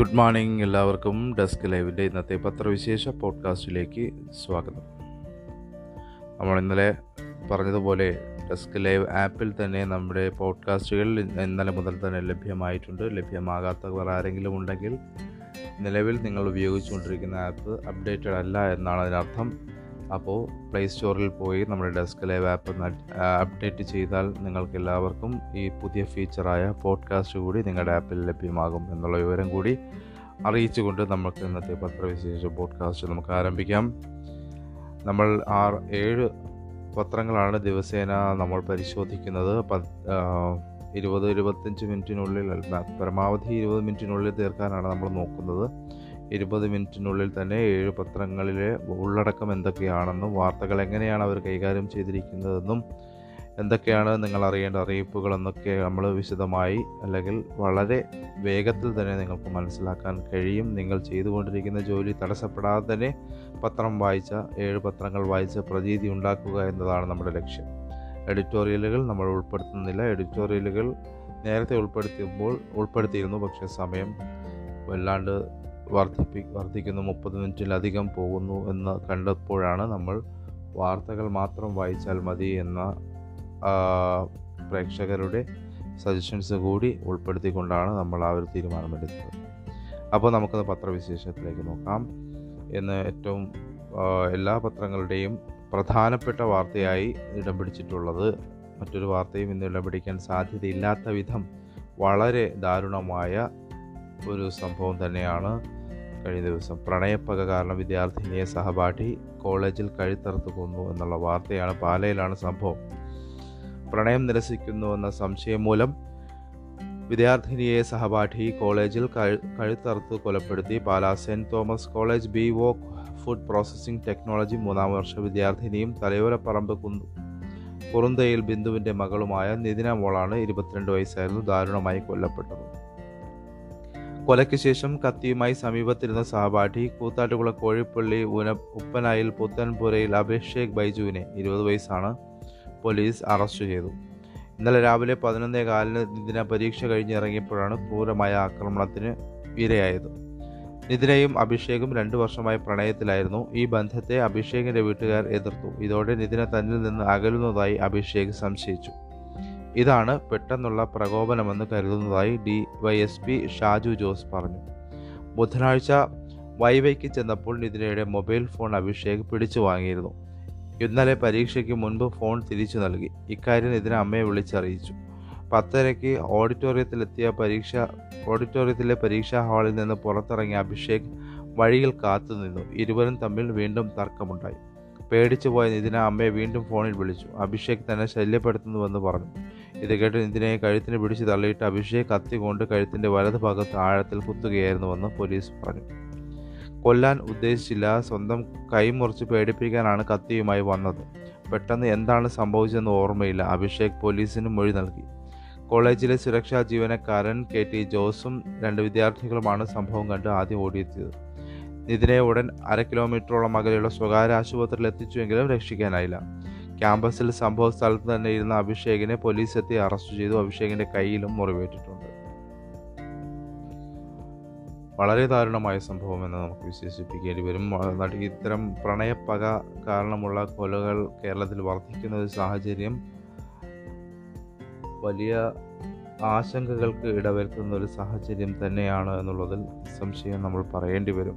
Good morning എല്ലാവർക്കും. Desk ലൈവിന്റെ ഇന്നത്തെ പത്രവിശേഷ പോഡ്കാസ്റ്റിലേക്ക് സ്വാഗതം. നമ്മൾ ഇന്നലെ പറഞ്ഞതുപോലെ ഡെസ്ക് ലൈവ് ആപ്പിൽ തന്നെ നമ്മുടെ പോഡ്കാസ്റ്റുകൾ ഇന്നലെ മുതൽ തന്നെ ലഭ്യമായിട്ടുണ്ട്. ലഭ്യമാകാത്തവർ ആരെങ്കിലും ഉണ്ടെങ്കിൽ നിലവിൽ നിങ്ങൾ ഉപയോഗിച്ചുകൊണ്ടിരിക്കുന്ന ആപ്പ് അപ്ഡേറ്റഡ് അല്ല എന്നാണ് അതിനർത്ഥം. അപ്പോൾ പ്ലേ സ്റ്റോറിൽ പോയി നമ്മുടെ ഡെസ്ക് ലൈവ് ആപ്പ് അപ്ഡേറ്റ് ചെയ്താൽ നിങ്ങൾക്ക് എല്ലാവർക്കും ഈ പുതിയ ഫീച്ചറായ പോഡ്കാസ്റ്റ് കൂടി നിങ്ങളുടെ ആപ്പിൽ ലഭ്യമാകും എന്നുള്ള വിവരം കൂടി അറിയിച്ചുകൊണ്ട് നമുക്ക് ഇന്നത്തെ പത്രവിശേഷ പോഡ്കാസ്റ്റ് നമുക്ക് ആരംഭിക്കാം. നമ്മൾ ആറ് ഏഴ് പത്രങ്ങളാണ് ദിവസേന നമ്മൾ പരിശോധിക്കുന്നത്. ഇരുപത് ഇരുപത്തഞ്ച് മിനിറ്റിനുള്ളിൽ പരമാവധി ഇരുപത് മിനിറ്റിനുള്ളിൽ തീർക്കാനാണ് നമ്മൾ നോക്കുന്നത്. ഇരുപത് മിനിറ്റിനുള്ളിൽ തന്നെ ഏഴ് പത്രങ്ങളിലെ ഉള്ളടക്കം എന്തൊക്കെയാണെന്നും വാർത്തകൾ എങ്ങനെയാണ് അവർ കൈകാര്യം ചെയ്തിരിക്കുന്നതെന്നും എന്തൊക്കെയാണ് നിങ്ങൾ അറിയേണ്ട അറിയിപ്പുകൾ എന്നൊക്കെ നമ്മൾ വിശദമായി അല്ലെങ്കിൽ വളരെ വേഗത്തിൽ തന്നെ നിങ്ങൾക്ക് മനസ്സിലാക്കാൻ കഴിയും. നിങ്ങൾ ചെയ്തുകൊണ്ടിരിക്കുന്ന ജോലി തടസ്സപ്പെടാതെ തന്നെ പത്രം വായിച്ച ഏഴ് പത്രങ്ങൾ വായിച്ച പ്രതീതി ഉണ്ടാക്കുക എന്നതാണ് നമ്മുടെ ലക്ഷ്യം. എഡിറ്റോറിയലുകൾ നമ്മൾ ഉൾപ്പെടുത്തുന്നില്ല. എഡിറ്റോറിയലുകൾ നേരത്തെ ഉൾപ്പെടുത്തിയപ്പോൾ ഉൾപ്പെടുത്തിയിരുന്നു പക്ഷേ സമയം വല്ലാണ്ട് വർദ്ധിപ്പി വർദ്ധിക്കുന്നു മുപ്പത് മിനിറ്റിലധികം പോകുന്നു എന്ന് കണ്ടപ്പോഴാണ് നമ്മൾ വാർത്തകൾ മാത്രം വായിച്ചാൽ മതി എന്ന പ്രേക്ഷകരുടെ സജഷൻസ് കൂടി ഉൾപ്പെടുത്തിക്കൊണ്ടാണ് നമ്മൾ ആ ഒരു തീരുമാനമെടുത്തത്. അപ്പോൾ നമുക്കത് പത്രവിശേഷത്തിലേക്ക് നോക്കാം. എന്ന് ഏറ്റവും എല്ലാ പത്രങ്ങളുടെയും പ്രധാനപ്പെട്ട വാർത്തയായി ഇടം പിടിച്ചിട്ടുള്ളത് മറ്റൊരു വാർത്തയും ഇന്ന് ഇടം പിടിക്കാൻ സാധ്യതയില്ലാത്ത വിധം വളരെ ദാരുണമായ ഒരു സംഭവം തന്നെയാണ് കഴിഞ്ഞ ദിവസം. പ്രണയപ്പക കാരണം വിദ്യാർത്ഥിനിയെ സഹപാഠി കോളേജിൽ കഴുത്തറുത്ത് കൊന്നു എന്നുള്ള വാർത്തയാണ് പാലയിലാണ് സംഭവം. പ്രണയം നിരസിക്കുന്നുവെന്ന സംശയം മൂലം വിദ്യാർത്ഥിനിയെ സഹപാഠി കോളേജിൽ കഴുത്തറുത്ത് കൊലപ്പെടുത്തി Pala saint Thomas college B voc food processing technology മൂന്നാം വർഷ വിദ്യാർത്ഥിനിയും തലയോരപ്പറമ്പ് കുന്നു കുറുന്തയിൽ ബിന്ദുവിന്റെ മകളുമായ നിതിന മോളാണ് ഇരുപത്തിരണ്ട് വയസ്സായിരുന്നു. ദാരുണമായി കൊല്ലപ്പെട്ടത്. കൊലയ്ക്ക് ശേഷം കത്തിയുമായി സമീപത്തിരുന്ന സാബാഠി കൂത്താട്ടുകുളം കോഴിപ്പള്ളി ഉന ഉപ്പനായിൽ പുത്തൻപുരയിൽ അഭിഷേക് ബൈജുവിനെ ഇരുപത് വയസ്സാണ് പോലീസ് അറസ്റ്റ് ചെയ്തു. ഇന്നലെ രാവിലെ പതിനൊന്നേ കാലിന് നിതിന പരീക്ഷ കഴിഞ്ഞിറങ്ങിയപ്പോഴാണ് ക്രൂരമായ ആക്രമണത്തിന് ഇരയായത്. നിതിനയും അഭിഷേകും രണ്ടു വർഷമായി പ്രണയത്തിലായിരുന്നു. ഈ ബന്ധത്തെ അഭിഷേകിന്റെ വീട്ടുകാർ എതിർത്തു. ഇതോടെ നിതിന തന്നിൽ നിന്ന് അകലുന്നതായി അഭിഷേക് സംശയിച്ചു. ഇതാണ് പെട്ടെന്നുള്ള പ്രകോപനമെന്ന് കരുതുന്നതായി D Y S P Shaju Jose പറഞ്ഞു. ബുധനാഴ്ച വൈവൈക്ക് ചെന്നപ്പോൾ നിതിനയുടെ മൊബൈൽ ഫോൺ അഭിഷേക് പിടിച്ചു വാങ്ങിയിരുന്നു. ഇന്നലെ പരീക്ഷയ്ക്ക് മുൻപ് ഫോൺ തിരിച്ചു നൽകി. ഇക്കാര്യം ഇതിനെ അമ്മയെ വിളിച്ചറിയിച്ചു. പത്തരയ്ക്ക് ഓഡിറ്റോറിയത്തിലെത്തിയ പരീക്ഷ ഓഡിറ്റോറിയത്തിലെ പരീക്ഷാ ഹാളിൽ നിന്ന് പുറത്തിറങ്ങിയ അഭിഷേക് വഴിയിൽ കാത്തുനിന്നു ഇരുവരും തമ്മിൽ വീണ്ടും തർക്കമുണ്ടായി. പേടിച്ചു പോയ നിതിന അമ്മയെ വീണ്ടും ഫോണിൽ വിളിച്ചു. അഭിഷേക് തന്നെ ശല്യപ്പെടുത്തുന്നുവെന്ന് പറഞ്ഞു. ഇത് കേട്ട് നിതിനെ കഴുത്തിന് പിടിച്ച് തള്ളിയിട്ട് അഭിഷേക് കത്തി കൊണ്ട് കഴുത്തിന്റെ വലത് ഭാഗത്ത് ആഴത്തിൽ കുത്തുകയായിരുന്നുവെന്ന് പോലീസ് പറഞ്ഞു. കൊല്ലാൻ ഉദ്ദേശിച്ചില്ല സ്വന്തം കൈ മുറിച്ച് പേടിപ്പിക്കാനാണ് കത്തിയുമായി വന്നത്. പെട്ടെന്ന് എന്താണ് സംഭവിച്ചതെന്ന് ഓർമ്മയില്ല. അഭിഷേക് പോലീസിന് മൊഴി നൽകി. കോളേജിലെ സുരക്ഷാ ജീവനക്കാരൻ കെ ടി ജോസും രണ്ട് വിദ്യാർത്ഥികളുമാണ് സംഭവം കണ്ട് ആദ്യം ഓടിയെത്തിയത്. നിതിനെ ഉടൻ അര കിലോമീറ്ററോളം അകലെയുള്ള സ്വകാര്യ ആശുപത്രിയിൽ എത്തിച്ചുവെങ്കിലും രക്ഷിക്കാനായില്ല. ക്യാമ്പസിൽ സംഭവ സ്ഥലത്ത് തന്നെ ഇരുന്ന അഭിഷേകിനെ പോലീസ് എത്തി അറസ്റ്റ് ചെയ്തു. അഭിഷേകിന്റെ കയ്യിലും മുറിവേറ്റിട്ടുണ്ട്. വളരെ ദാരുണമായ സംഭവം എന്ന് നമുക്ക് വിശേഷിപ്പിക്കേണ്ടി വരും. ഇത്തരം പ്രണയപ്പക കാരണമുള്ള കൊലകൾ കേരളത്തിൽ വർദ്ധിക്കുന്ന ഒരു സാഹചര്യം വലിയ ആശങ്കകൾക്ക് ഇടവരുത്തുന്ന ഒരു സാഹചര്യം തന്നെയാണ് എന്നുള്ളതിൽ സംശയം നമ്മൾ പറയേണ്ടി വരും.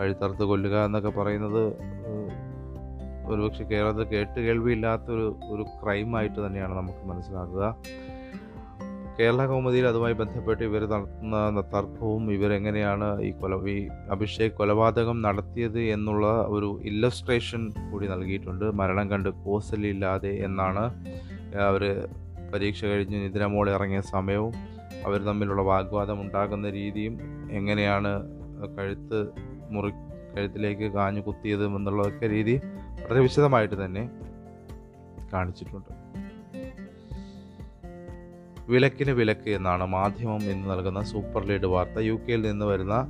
കഴുത്തറുത്ത് കൊല്ലുക എന്നൊക്കെ പറയുന്നത് ഒരുപക്ഷെ കേരളത്തിൽ കേട്ട് കേൾവിയില്ലാത്തൊരു ഒരു ക്രൈമായിട്ട് തന്നെയാണ് നമുക്ക് മനസ്സിലാക്കുക കേരള കൗമുദിയിൽ അതുമായി ബന്ധപ്പെട്ട് ഇവർ നടത്തുന്ന തർക്കവും ഇവരെങ്ങനെയാണ് ഈ കൊല ഈ അഭിഷേക് കൊലപാതകം നടത്തിയത് എന്നുള്ള ഒരു ഇല്ലസ്ട്രേഷൻ കൂടി നൽകിയിട്ടുണ്ട്. മരണം കണ്ട് കോസലില്ലാതെ എന്നാണ് അവർ പരീക്ഷ കഴിഞ്ഞ് നിതിനമോൾ ഇറങ്ങിയ സമയവും അവർ തമ്മിലുള്ള വാഗ്വാദം ഉണ്ടാകുന്ന രീതിയും എങ്ങനെയാണ് കഴുത്ത് മുറി കഴുത്തിലേക്ക് കാഞ്ഞു കുത്തിയതും എന്നുള്ളതൊക്കെ രീതി വളരെ വിശദമായിട്ട് തന്നെ കാണിച്ചിട്ടുണ്ട്. വിലക്കിന് വിലക്ക് എന്നാണ് മാധ്യമം ഇന്ന് നൽകുന്ന സൂപ്പർ ലീഡ് വാർത്ത. യു കെയിൽ നിന്ന് വരുന്ന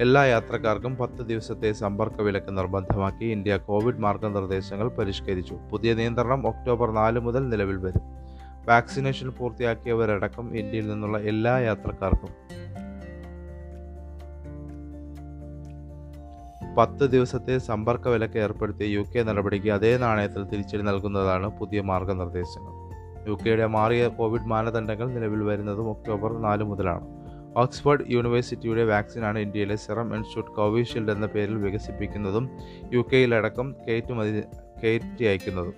എല്ലാ യാത്രക്കാർക്കും പത്ത് ദിവസത്തെ സമ്പർക്ക വിലക്ക് നിർബന്ധമാക്കി ഇന്ത്യ കോവിഡ് മാർഗനിർദ്ദേശങ്ങൾ പരിഷ്കരിച്ചു. പുതിയ നിയന്ത്രണം ഒക്ടോബർ നാല് മുതൽ നിലവിൽ വരും. വാക്സിനേഷൻ പൂർത്തിയാക്കിയവരടക്കം ഇന്ത്യയിൽ നിന്നുള്ള എല്ലാ യാത്രക്കാർക്കും പത്ത് ദിവസത്തെ സമ്പർക്ക വിലക്ക് ഏർപ്പെടുത്തിയ യു കെ നടപടിക്ക് അതേ നാണയത്തിൽ തിരിച്ചടി നൽകുന്നതാണ് പുതിയ മാർഗനിർദ്ദേശങ്ങൾ. യു കെയുടെ മാറിയ കോവിഡ് മാനദണ്ഡങ്ങൾ നിലവിൽ വരുന്നതും ഒക്ടോബർ നാല് മുതലാണ്. ഓക്സ്ഫോർഡ് യൂണിവേഴ്സിറ്റിയുടെ വാക്സിനാണ് ഇന്ത്യയിലെ സെറം ഇൻസ്റ്റിറ്റ്യൂട്ട് കോവിഷീൽഡ് എന്ന പേരിൽ വികസിപ്പിക്കുന്നതും യു കെയിലടക്കം കയറ്റുമതി കയറ്റി അയക്കുന്നതും.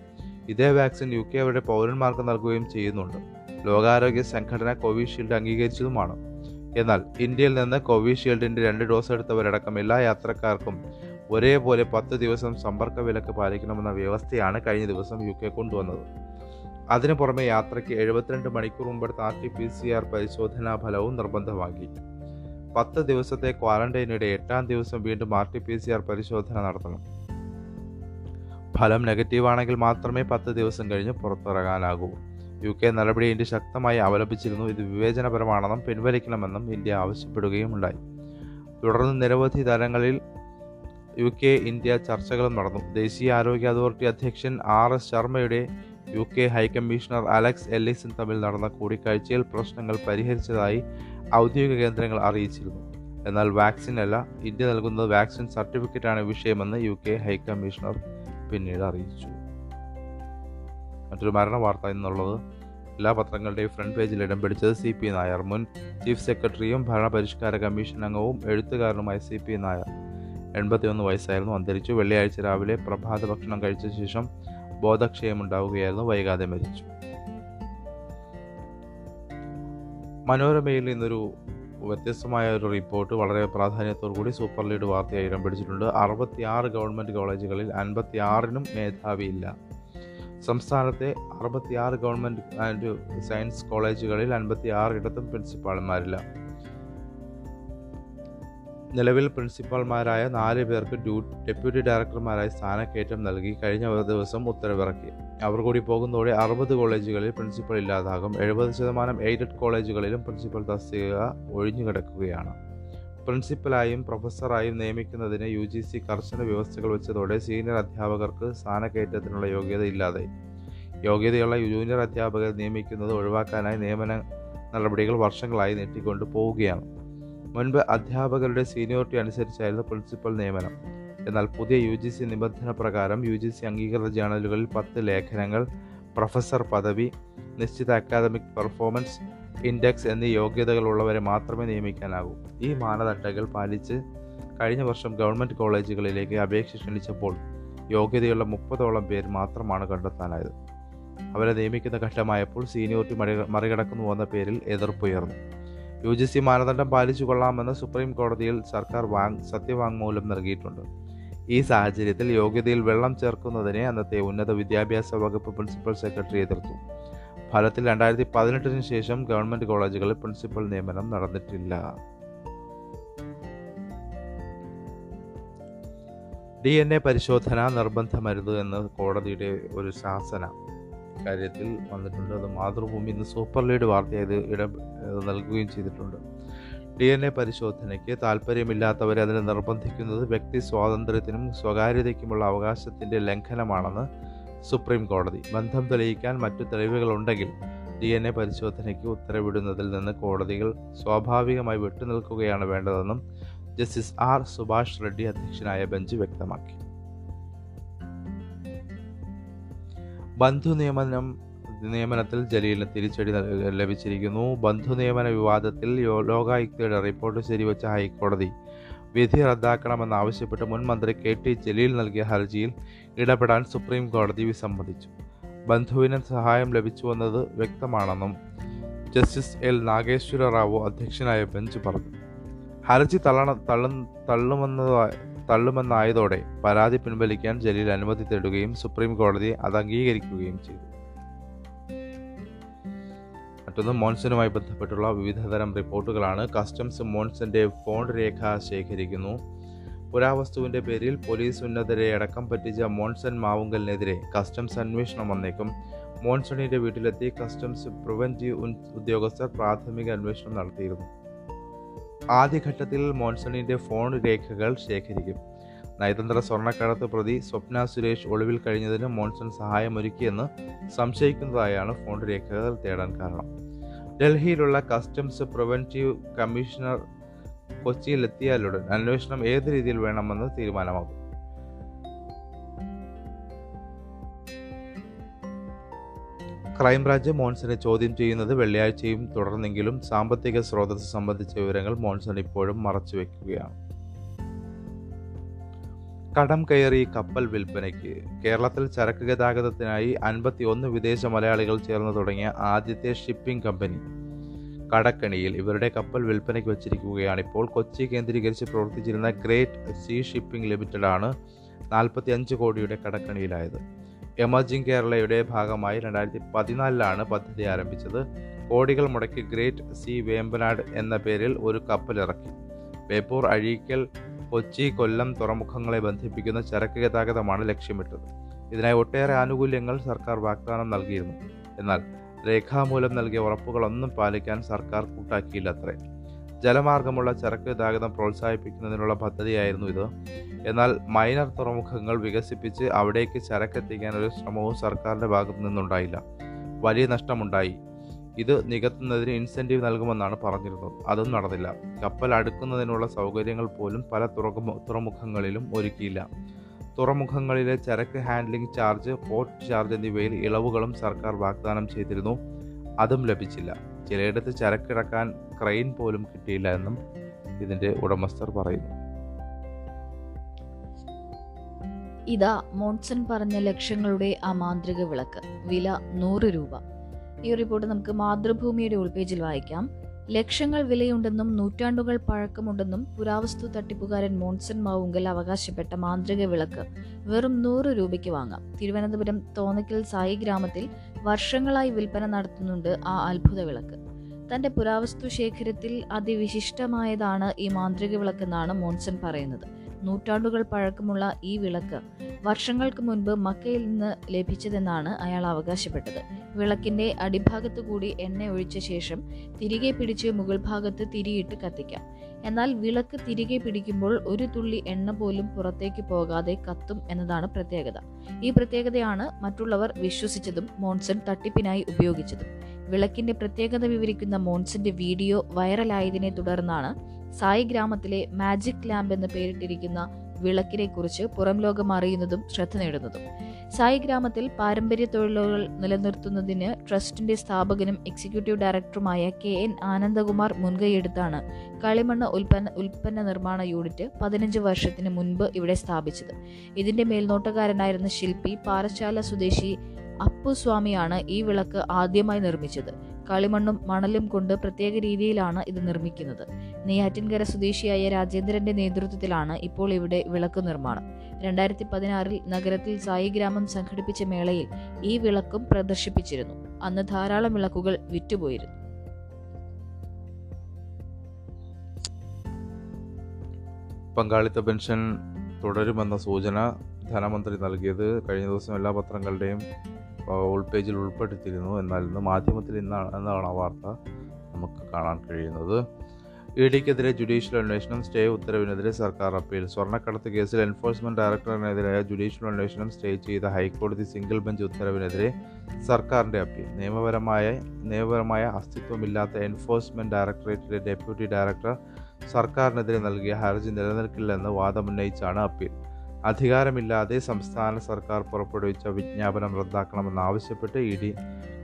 ഇതേ വാക്സിൻ യു കെ അവരുടെ പൗരന്മാർക്ക് നൽകുകയും ചെയ്യുന്നുണ്ട്. ലോകാരോഗ്യ സംഘടന കോവിഷീൽഡ് അംഗീകരിച്ചതുമാണ്. എന്നാൽ ഇന്ത്യയിൽ നിന്ന് കോവിഷീൽഡിന്റെ രണ്ട് ഡോസ് എടുത്തവരടക്കം എല്ലാ യാത്രക്കാർക്കും ഒരേപോലെ പത്ത് ദിവസം സമ്പർക്ക വിലക്ക് പാലിക്കണമെന്ന വ്യവസ്ഥയാണ് കഴിഞ്ഞ ദിവസം യു കെ കൊണ്ടുവന്നത്. അതിനു പുറമെ യാത്രയ്ക്ക് എഴുപത്തിരണ്ട് മണിക്കൂർ മുമ്പെടുത്ത R T P C R പരിശോധനാ ഫലവും നിർബന്ധമാക്കി. പത്ത് ദിവസത്തെ ക്വാറന്റൈനിടെ എട്ടാം ദിവസം വീണ്ടും R T P C R പരിശോധന നടത്തണം. ഫലം നെഗറ്റീവാണെങ്കിൽ മാത്രമേ പത്ത് ദിവസം കഴിഞ്ഞ് പുറത്തിറങ്ങാനാകൂ. യു കെ നടപടി ഇന്ത്യ ശക്തമായി അപലപിച്ചിരുന്നു ഇത് വിവേചനപരമാണെന്നും പിൻവലിക്കണമെന്നും ഇന്ത്യ ആവശ്യപ്പെടുകയുമുണ്ടായി തുടർന്ന് നിരവധി തലങ്ങളിൽ യു കെ ഇന്ത്യ ചർച്ചകളും നടന്നു. ദേശീയ ആരോഗ്യ അതോറിറ്റി അധ്യക്ഷൻ ആർ എസ് ശർമ്മയുടെ U K high commissioner Alex Ellison തമ്മിൽ നടന്ന കൂടിക്കാഴ്ചയിൽ പ്രശ്നങ്ങൾ പരിഹരിച്ചതായി ഔദ്യോഗിക കേന്ദ്രങ്ങൾ അറിയിച്ചിരുന്നു. എന്നാൽ വാക്സിൻ അല്ല ഇന്ത്യ നൽകുന്നത് വാക്സിൻ സർട്ടിഫിക്കറ്റാണ് വിഷയമെന്ന് യു കെ ഹൈക്കമ്മീഷണർ പിന്നീട് അറിയിച്ചു. മറ്റൊരു മരണ വാർത്ത എന്നുള്ളത് എല്ലാ പത്രങ്ങളുടെയും ഫ്രണ്ട് പേജിൽ ഇടം പിടിച്ചത് സി പി നായർ. മുൻ ചീഫ് സെക്രട്ടറിയും ഭരണപരിഷ്കാര കമ്മീഷൻ അംഗവും എഴുത്തുകാരനുമായ സി പി നായർ. എൺപത്തിയൊന്ന് വയസ്സായിരുന്നു അന്തരിച്ചു. വെള്ളിയാഴ്ച രാവിലെ പ്രഭാത ഭക്ഷണം കഴിച്ച ശേഷം ബോധക്ഷയമുണ്ടാവുകയായിരുന്നു വൈകാതെ മരിച്ചു. മനോരമയിൽ ഇന്നൊരു വ്യത്യസ്തമായ ഒരു റിപ്പോർട്ട് വളരെ പ്രാധാന്യത്തോടു കൂടി സൂപ്പർ ലീഡ് വാർത്തയായി ഇടം പിടിച്ചിട്ടുണ്ട്. അറുപത്തിയാറ് ഗവൺമെന്റ് കോളേജുകളിൽ അൻപത്തി ആറിനും മേധാവിയില്ല. സംസ്ഥാനത്തെ അറുപത്തിയാറ് ഗവൺമെന്റ് ആൻഡ് സയൻസ് കോളേജുകളിൽ അൻപത്തി ആറിടത്തും പ്രിൻസിപ്പാൾമാരില്ല നിലവിൽ പ്രിൻസിപ്പാൾമാരായ നാല് പേർക്ക് ഡെപ്യൂട്ടി ഡയറക്ടർമാരായി സ്ഥാനക്കയറ്റം നൽകി കഴിഞ്ഞ ദിവസം ഉത്തരവിറക്കി. അവർ കൂടി പോകുന്നതോടെ അറുപത് കോളേജുകളിൽ പ്രിൻസിപ്പൽ ഇല്ലാതാകും. എഴുപത് ശതമാനം എയ്ഡഡ് കോളേജുകളിലും പ്രിൻസിപ്പൽ തസ്തിക ഒഴിഞ്ഞുകിടക്കുകയാണ്. പ്രിൻസിപ്പലായും പ്രൊഫസറായും നിയമിക്കുന്നതിന് യു ജി സി കർശന വ്യവസ്ഥകൾ വെച്ചതോടെ സീനിയർ അധ്യാപകർക്ക് സ്ഥാനക്കയറ്റത്തിനുള്ള യോഗ്യത ഇല്ലാതെ. യോഗ്യതയുള്ള ജൂനിയർ അധ്യാപകരെ നിയമിക്കുന്നത് ഒഴിവാക്കാനായി നിയമന നടപടികൾ വർഷങ്ങളായി നീട്ടിക്കൊണ്ടു പോവുകയാണ്. മുൻപ് അധ്യാപകരുടെ സീനിയോറിറ്റി അനുസരിച്ചായിരുന്നു പ്രിൻസിപ്പൽ നിയമനം. എന്നാൽ പുതിയ യു ജി സി നിബന്ധന പ്രകാരം യു ജി സി അംഗീകൃത ജേണലുകളിൽ പത്ത് ലേഖനങ്ങൾ പ്രൊഫസർ പദവി നിശ്ചിത അക്കാദമിക് പെർഫോമൻസ് ഇൻഡെക്സ് എന്നീ യോഗ്യതകളുള്ളവരെ മാത്രമേ നിയമിക്കാനാകൂ. ഈ മാനദണ്ഡങ്ങൾ പാലിച്ച് കഴിഞ്ഞ വർഷം ഗവൺമെന്റ് കോളേജുകളിലേക്ക് അപേക്ഷ ക്ഷണിച്ചപ്പോൾ യോഗ്യതയുള്ള മുപ്പതോളം പേർ മാത്രമാണ് കണ്ടെത്താനായത്. അവരെ നിയമിക്കുന്ന ഘട്ടമായപ്പോൾ സീനിയോറിറ്റി മറി മറികടക്കുന്നുവെന്ന പേരിൽ എതിർപ്പുയർന്നു. യു ജി സി മാനദണ്ഡം പാലിച്ചു കൊള്ളാമെന്ന് സുപ്രീം കോടതിയിൽ സർക്കാർ വാങ് സത്യവാങ്മൂലം നൽകിയിട്ടുണ്ട്. ഈ സാഹചര്യത്തിൽ യോഗ്യതയിൽ വെള്ളം ചേർക്കുന്നതിനെ അന്നത്തെ ഉന്നത വിദ്യാഭ്യാസ വകുപ്പ് പ്രിൻസിപ്പൽ സെക്രട്ടറി എതിർത്തു. ഫലത്തിൽ രണ്ടായിരത്തി പതിനെട്ടിന് ശേഷം ഗവൺമെന്റ് കോളേജുകളിൽ പ്രിൻസിപ്പൽ നിയമനം നടന്നിട്ടില്ല. ഡി എൻ എ പരിശോധന നിർബന്ധമരുത് എന്ന് കോടതിയുടെ ഒരു ശാസന കാര്യത്തിൽ വന്നിട്ടുണ്ട്. അത് മാതൃഭൂമി ഇന്ന് സൂപ്പർ ലീഡ് വാർത്തയായത് ഇട നൽകുകയും ചെയ്തിട്ടുണ്ട്. ഡി എൻ എ പരിശോധനയ്ക്ക് താല്പര്യമില്ലാത്തവരെ അതിനെ നിർബന്ധിക്കുന്നത് വ്യക്തി സ്വാതന്ത്ര്യത്തിനും സ്വകാര്യതയ്ക്കുമുള്ള അവകാശത്തിന്റെ ലംഘനമാണെന്ന് സുപ്രീം കോടതി. ബന്ധം തെളിയിക്കാൻ മറ്റു തെളിവുകളുണ്ടെങ്കിൽ ഡി എൻ എ പരിശോധനയ്ക്ക് ഉത്തരവിടുന്നതിൽ നിന്ന് കോടതികൾ സ്വാഭാവികമായി വിട്ടുനിൽക്കുകയാണ് വേണ്ടതെന്നും ജസ്റ്റിസ് ആർ സുഭാഷ് റെഡ്ഡി അധ്യക്ഷനായ ബെഞ്ച് വ്യക്തമാക്കി. ബന്ധു നിയമനം നിയമനത്തിൽ ജലീലിന് തിരിച്ചടി ലഭിച്ചിരിക്കുന്നു. ബന്ധു നിയമന വിവാദത്തിൽ ലോകായുക്തയുടെ റിപ്പോർട്ട് ശരിവച്ച ഹൈക്കോടതി വിധി റദ്ദാക്കണമെന്നാവശ്യപ്പെട്ട് മുൻ മന്ത്രി കെ ടി ജലീൽ നൽകിയ ഹർജിയിൽ ഇടപെടാൻ സുപ്രീം കോടതി വിസമ്മതിച്ചു. ബന്ധുവിന് സഹായം ലഭിച്ചുവെന്നത് വ്യക്തമാണെന്നും ജസ്റ്റിസ് എൽ. നാഗേശ്വര റാവു അധ്യക്ഷനായ ബെഞ്ച് പറഞ്ഞു. ഹർജി തള്ളണ തള്ളു തള്ളുമെന്നതായ തള്ളുമെന്നായതോടെ പരാതി പിൻവലിക്കാൻ ജലീൽ അനുമതി തേടുകയും സുപ്രീം കോടതി അത് അംഗീകരിക്കുകയും ചെയ്തു. മറ്റൊന്ന് മോൺസനുമായി ബന്ധപ്പെട്ടുള്ള വിവിധതരം റിപ്പോർട്ടുകളാണ്. കസ്റ്റംസ് മോൺസന്റെ ഫോൺ രേഖ ശേഖരിക്കുന്നു. പുരാവസ്തുവിന്റെ പേരിൽ പോലീസ് ഉന്നതരെ അടക്കം പറ്റിച്ച മോൺസൺ മാവുങ്കലിനെതിരെ കസ്റ്റംസ് അന്വേഷണം വന്നേക്കും. മോൺസണിന്റെ വീട്ടിലെത്തി കസ്റ്റംസ് പ്രിവെന്റീവ് ഉദ്യോഗസ്ഥർ പ്രാഥമിക അന്വേഷണം നടത്തിയിരുന്നു. ആദ്യഘട്ടത്തിൽ മോൺസണിന്റെ ഫോൺ രേഖകൾ ശേഖരിക്കും. നയതന്ത്ര സ്വർണക്കടത്ത് പ്രതി സ്വപ്ന സുരേഷ് ഒളിവിൽ കഴിഞ്ഞതിന് മോൺസൺ സഹായമൊരുക്കിയെന്ന് സംശയിക്കുന്നതായാണ് ഫോൺ രേഖകൾ തേടാൻ കാരണം. ഡൽഹിയിലുള്ള കസ്റ്റംസ് പ്രിവെന്റീവ് കമ്മീഷണർ കൊച്ചിയിൽ എത്തിയാലുടൻ അന്വേഷണം ഏത് രീതിയിൽ വേണമെന്ന് തീരുമാനമാകും. ക്രൈംബ്രാഞ്ച് മോൺസനെ ചോദ്യം ചെയ്യുന്നത് വെള്ളിയാഴ്ചയും തുടർന്നെങ്കിലും സാമ്പത്തിക സ്രോതസ് സംബന്ധിച്ച വിവരങ്ങൾ മോൺസൺ ഇപ്പോഴും മറച്ചുവെക്കുകയാണ്. കടം കയറി കപ്പൽ വിൽപ്പനയ്ക്ക് കേരളത്തിൽ ചരക്ക് ഗതാഗതത്തിനായി അൻപത്തി ഒന്ന് വിദേശ മലയാളികൾ ചേർന്ന് തുടങ്ങിയ ആദ്യത്തെ ഷിപ്പിംഗ് കമ്പനി കടക്കണിയിൽ ഇവരുടെ കപ്പൽ വിൽപ്പനയ്ക്ക് വച്ചിരിക്കുകയാണ്. ഇപ്പോൾ കൊച്ചി കേന്ദ്രീകരിച്ച് പ്രവർത്തിച്ചിരുന്ന ഗ്രേറ്റ് സീ ഷിപ്പിംഗ് ലിമിറ്റഡ് ആണ് നാൽപ്പത്തി അഞ്ച് കോടിയുടെ കടക്കണിയിലായത്. എമർജിംഗ് കേരളയുടെ ഭാഗമായി രണ്ടായിരത്തി പതിനാലിലാണ് പദ്ധതി ആരംഭിച്ചത്. കോടികൾ മുടക്കി ഗ്രേറ്റ് സി വേമ്പനാട് എന്ന പേരിൽ ഒരു കപ്പൽ ഇറക്കി. ബേപ്പൂർ അഴീക്കൽ കൊച്ചി കൊല്ലം തുറമുഖങ്ങളെ ബന്ധിപ്പിക്കുന്ന ചരക്ക് ഗതാഗതമാണ് ലക്ഷ്യമിട്ടത്. ഇതിനായി ഒട്ടേറെ ആനുകൂല്യങ്ങൾ സർക്കാർ വാഗ്ദാനം നൽകിയിരുന്നു. എന്നാൽ രേഖാമൂലം നൽകിയ ഉറപ്പുകളൊന്നും പാലിക്കാൻ സർക്കാർ കൂട്ടാക്കിയില്ലത്രേ. ജലമാർഗമുള്ള ചരക്ക് ഗതാഗതം പ്രോത്സാഹിപ്പിക്കുന്നതിനുള്ള പദ്ധതിയായിരുന്നു ഇത്. എന്നാൽ മൈനർ തുറമുഖങ്ങൾ വികസിപ്പിച്ച് അവിടേക്ക് ചരക്കെത്തിക്കാൻ ഒരു ശ്രമവും സർക്കാരിന്റെ ഭാഗത്തു നിന്നുണ്ടായില്ല. വലിയ നഷ്ടമുണ്ടായി. ഇത് നികത്തുന്നതിന് ഇൻസെന്റീവ് നൽകുമെന്നാണ് പറഞ്ഞിരുന്നത്. അതും നടന്നില്ല. കപ്പൽ അടുക്കുന്നതിനുള്ള സൗകര്യങ്ങൾ പോലും പല തുറമുഖങ്ങളിലും ഒരുക്കിയില്ല. തുറമുഖങ്ങളിലെ ചരക്ക് ഹാൻഡ്ലിംഗ് ചാർജ് പോർട്ട് ചാർജ് എന്നിവയിൽ ഇളവുകളും സർക്കാർ വാഗ്ദാനം ചെയ്തിരുന്നു. അതും ലഭിച്ചില്ല. ചിലയിടത്ത് ചരക്കിറക്കാൻ ക്രെയിൻ പോലും കിട്ടിയില്ല എന്നും ഇതിന്റെ ഉടമസ്ഥർ പറയുന്നു. ഇതാ മോൺസൺ പറഞ്ഞ ലക്ഷങ്ങളുടെ ആ മാന്ത്രിക വിളക്ക്. വില നൂറ് രൂപ. ഈ റിപ്പോർട്ട് നമുക്ക് മാതൃഭൂമിയുടെ ഉൾപേജിൽ വായിക്കാം. ലക്ഷങ്ങൾ വിലയുണ്ടെന്നും നൂറ്റാണ്ടുകൾ പഴക്കമുണ്ടെന്നും പുരാവസ്തു തട്ടിപ്പുകാരൻ മോൺസൺ മാവുങ്കൽ അവകാശപ്പെട്ട മാന്ത്രിക വിളക്ക് വെറും നൂറ് രൂപയ്ക്ക് വാങ്ങാം. തിരുവനന്തപുരം തോന്നക്കൽ സായി ഗ്രാമത്തിൽ വർഷങ്ങളായി വിൽപ്പന നടത്തുന്നുണ്ട് ആ അത്ഭുത വിളക്ക്. തന്റെ പുരാവസ്തു ശേഖരത്തിൽ അതിവിശിഷ്ടമായതാണ് ഈ മാന്ത്രിക വിളക്കെന്നാണ് മോൺസൺ പറയുന്നത്. നൂറ്റാണ്ടുകൾ പഴക്കമുള്ള ഈ വിളക്ക് വർഷങ്ങൾക്ക് മുൻപ് മക്കയിൽ നിന്ന് ലഭിച്ചതെന്നാണ് അയാൾ അവകാശപ്പെട്ടത്. വിളക്കിന്റെ അടിഭാഗത്തു കൂടി എണ്ണ ഒഴിച്ച ശേഷം തിരികെ പിടിച്ച് മുകൾ ഭാഗത്ത് തിരിയിട്ട് കത്തിക്കാം. എന്നാൽ വിളക്ക് തിരികെ പിടിക്കുമ്പോൾ ഒരു തുള്ളി എണ്ണ പോലും പുറത്തേക്ക് പോകാതെ കത്തും എന്നതാണ് പ്രത്യേകത. ഈ പ്രത്യേകതയാണ് മറ്റുള്ളവർ വിശ്വസിച്ചതും മോൺസൺ തട്ടിപ്പിനായി ഉപയോഗിച്ചതും. വിളക്കിന്റെ പ്രത്യേകത വിവരിക്കുന്ന മോൺസന്റെ വീഡിയോ വൈറലായതിനെ തുടർന്നാണ് സായി ഗ്രാമത്തിലെ മാജിക് ലാമ്പ് എന്ന് പേരിട്ടിരിക്കുന്ന വിളക്കിനെ കുറിച്ച് പുറം ലോകം അറിയുന്നതും ശ്രദ്ധ നേടുന്നതും. സായി ഗ്രാമത്തിൽ പാരമ്പര്യ തൊഴിലുകൾ നിലനിർത്തുന്നതിന് ട്രസ്റ്റിന്റെ സ്ഥാപകനും എക്സിക്യൂട്ടീവ് ഡയറക്ടറുമായ കെ എൻ ആനന്ദകുമാർ മുൻകൈയെടുത്താണ് കളിമണ്ണ് ഉൽപ്പന്ന ഉൽപ്പന്ന നിർമ്മാണ യൂണിറ്റ് പതിനഞ്ച് വർഷത്തിന് മുൻപ് ഇവിടെ സ്ഥാപിച്ചത്. ഇതിന്റെ മേൽനോട്ടക്കാരനായിരുന്ന ശില്പി പാറശാല സ്വദേശി അപ്പുസ്വാമിയാണ് ഈ വിളക്ക് ആദ്യമായി നിർമ്മിച്ചത്. കളിമണ്ണും മണലും കൊണ്ട് പ്രത്യേക രീതിയിലാണ് ഇത് നിർമ്മിക്കുന്നത്. നെയ്യാറ്റിൻകര സ്വദേശിയായ രാജേന്ദ്രന്റെ നേതൃത്വത്തിലാണ് ഇപ്പോൾ ഇവിടെ വിളക്ക് നിർമ്മാണം. രണ്ടായിരത്തി പതിനാറിൽ നഗരത്തിൽ സായി ഗ്രാമം സംഘടിപ്പിച്ച മേളയിൽ ഈ വിളക്കും പ്രദർശിപ്പിച്ചിരുന്നു. അന്ന് ധാരാളം വിളക്കുകൾ വിറ്റുപോയിരുന്നു. പങ്കാളിത്ത പെൻഷൻ തുടരുമെന്ന സൂചന ധനമന്ത്രി നൽകിയത് കഴിഞ്ഞ ദിവസം എല്ലാ പത്രങ്ങളുടെയും ഉൾപേജിൽ ഉൾപ്പെടുത്തിയിരുന്നു. എന്നാൽ ഇന്ന് മാധ്യമത്തിൽ ഇന്നാണ് എന്നാണ് ആ വാർത്ത നമുക്ക് കാണാൻ കഴിയുന്നത്. ഇ ഡിക്കെതിരെ ജുഡീഷ്യൽ അന്വേഷണം സ്റ്റേ ഉത്തരവിനെതിരെ സർക്കാർ അപ്പീൽ. സ്വർണക്കടത്ത് കേസിൽ എൻഫോഴ്സ്മെന്റ് ഡയറക്ടറിനെതിരായ ജുഡീഷ്യൽ അന്വേഷണം സ്റ്റേ ചെയ്ത ഹൈക്കോടതി സിംഗിൾ ബെഞ്ച് ഉത്തരവിനെതിരെ സർക്കാരിന്റെ അപ്പീൽ. നിയമപരമായ നിയമപരമായ അസ്തിത്വമില്ലാത്ത എൻഫോഴ്സ്മെന്റ് ഡയറക്ടറേറ്റിലെ ഡെപ്യൂട്ടി ഡയറക്ടർ സർക്കാരിനെതിരെ നൽകിയ ഹർജി നിലനിൽക്കില്ലെന്ന് വാദമുന്നയിച്ചാണ് അപ്പീൽ. അധികാരമില്ലാതെ സംസ്ഥാന സർക്കാർ പുറപ്പെടുവിച്ച വിജ്ഞാപനം റദ്ദാക്കണമെന്നാവശ്യപ്പെട്ട് ഇ ഡി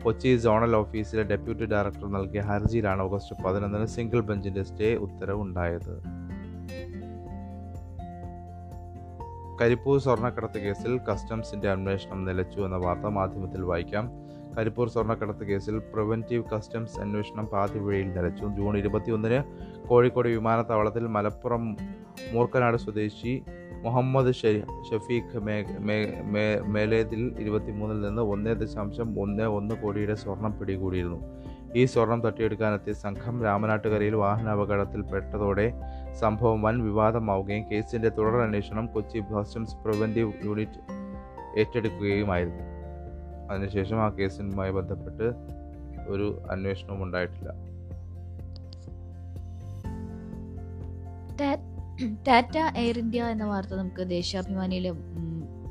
കൊച്ചി സോണൽ ഓഫീസിലെ ഡെപ്യൂട്ടി ഡയറക്ടർ നൽകിയ ഹർജിയിലാണ് ഓഗസ്റ്റ് പതിനൊന്നിന് സിംഗിൾ ബെഞ്ചിന്റെ സ്റ്റേ ഉത്തരവുണ്ടായത്. കരിപ്പൂർ സ്വർണക്കടത്ത് കേസിൽ കസ്റ്റംസിന്റെ അന്വേഷണം നിലച്ചു എന്ന വാർത്ത മാധ്യമത്തിൽ വായിക്കാം. കരിപ്പൂർ സ്വർണക്കടത്ത് കേസിൽ പ്രിവന്റീവ് കസ്റ്റംസ് അന്വേഷണം പാതിവഴിയിൽ നിലച്ചു ജൂൺ ഇരുപത്തിയൊന്നിന് കോഴിക്കോട് വിമാനത്താവളത്തിൽ മലപ്പുറം മൂർക്കനാട് സ്വദേശി മുഹമ്മദ് ഷഫീഖ് മേലേതിൽ ഇരുപത്തിമൂന്നിൽ നിന്ന് ഒന്നേ ദശാംശം ഒന്ന് ഒന്ന് കോടിയുടെ സ്വർണം പിടികൂടിയിരുന്നു. ഈ സ്വർണം തട്ടിയെടുക്കാനെത്തിയ സംഘം രാമനാട്ടുകരയിൽ വാഹനാപകടത്തിൽപ്പെട്ടതോടെ സംഭവം വൻ വിവാദമാവുകയും കേസിന്റെ തുടർ അന്വേഷണം കൊച്ചി കസ്റ്റംസ് പ്രിവന്റീവ് യൂണിറ്റ് ഏറ്റെടുക്കുകയുമായിരുന്നു. അതിനുശേഷം ആ കേസുമായി ബന്ധപ്പെട്ട് ഒരു അന്വേഷണവും ഉണ്ടായിട്ടില്ല. ടാറ്റ എയർ ഇന്ത്യ എന്ന വാർത്ത നമുക്ക് ദേശാഭിമാനിയിൽ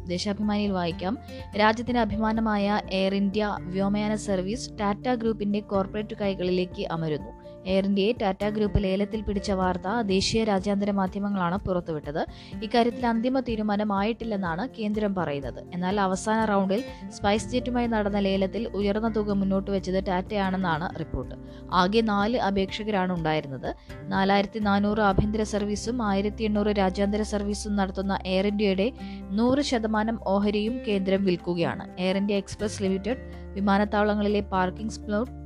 ദേശാഭിമാനിയിൽ വായിക്കാം. രാജ്യത്തിന്റെ അഭിമാനമായ എയർ ഇന്ത്യ വ്യോമയാന സർവീസ് ടാറ്റ ഗ്രൂപ്പിന്റെ കോർപ്പറേറ്റ് കൈകളിലേക്ക് അമരുന്നു. എയർ ഇന്ത്യയെ ടാറ്റ ഗ്രൂപ്പ് ലേലത്തിൽ പിടിച്ച വാർത്ത ദേശീയ രാജ്യാന്തര മാധ്യമങ്ങളാണ് പുറത്തുവിട്ടത്. ഇക്കാര്യത്തിൽ അന്തിമ തീരുമാനമായിട്ടില്ലെന്നാണ് കേന്ദ്രം പറയുന്നത്. എന്നാൽ അവസാന റൗണ്ടിൽ സ്പൈസ് ജെറ്റുമായി നടന്ന ലേലത്തിൽ ഉയർന്ന തുക മുന്നോട്ട് വെച്ചത് ടാറ്റയാണെന്നാണ് റിപ്പോർട്ട്. ആകെ നാല് അപേക്ഷകരാണ് ഉണ്ടായിരുന്നത്. നാലായിരത്തി നാനൂറ് ആഭ്യന്തര സർവീസും ആയിരത്തി എണ്ണൂറ് രാജ്യാന്തര സർവീസും നടത്തുന്ന എയർ ഇന്ത്യയുടെ നൂറ് ശതമാനം ഓഹരിയും കേന്ദ്രം വിൽക്കുകയാണ്. Air India express limited വിമാനത്താവളങ്ങളിലെ parking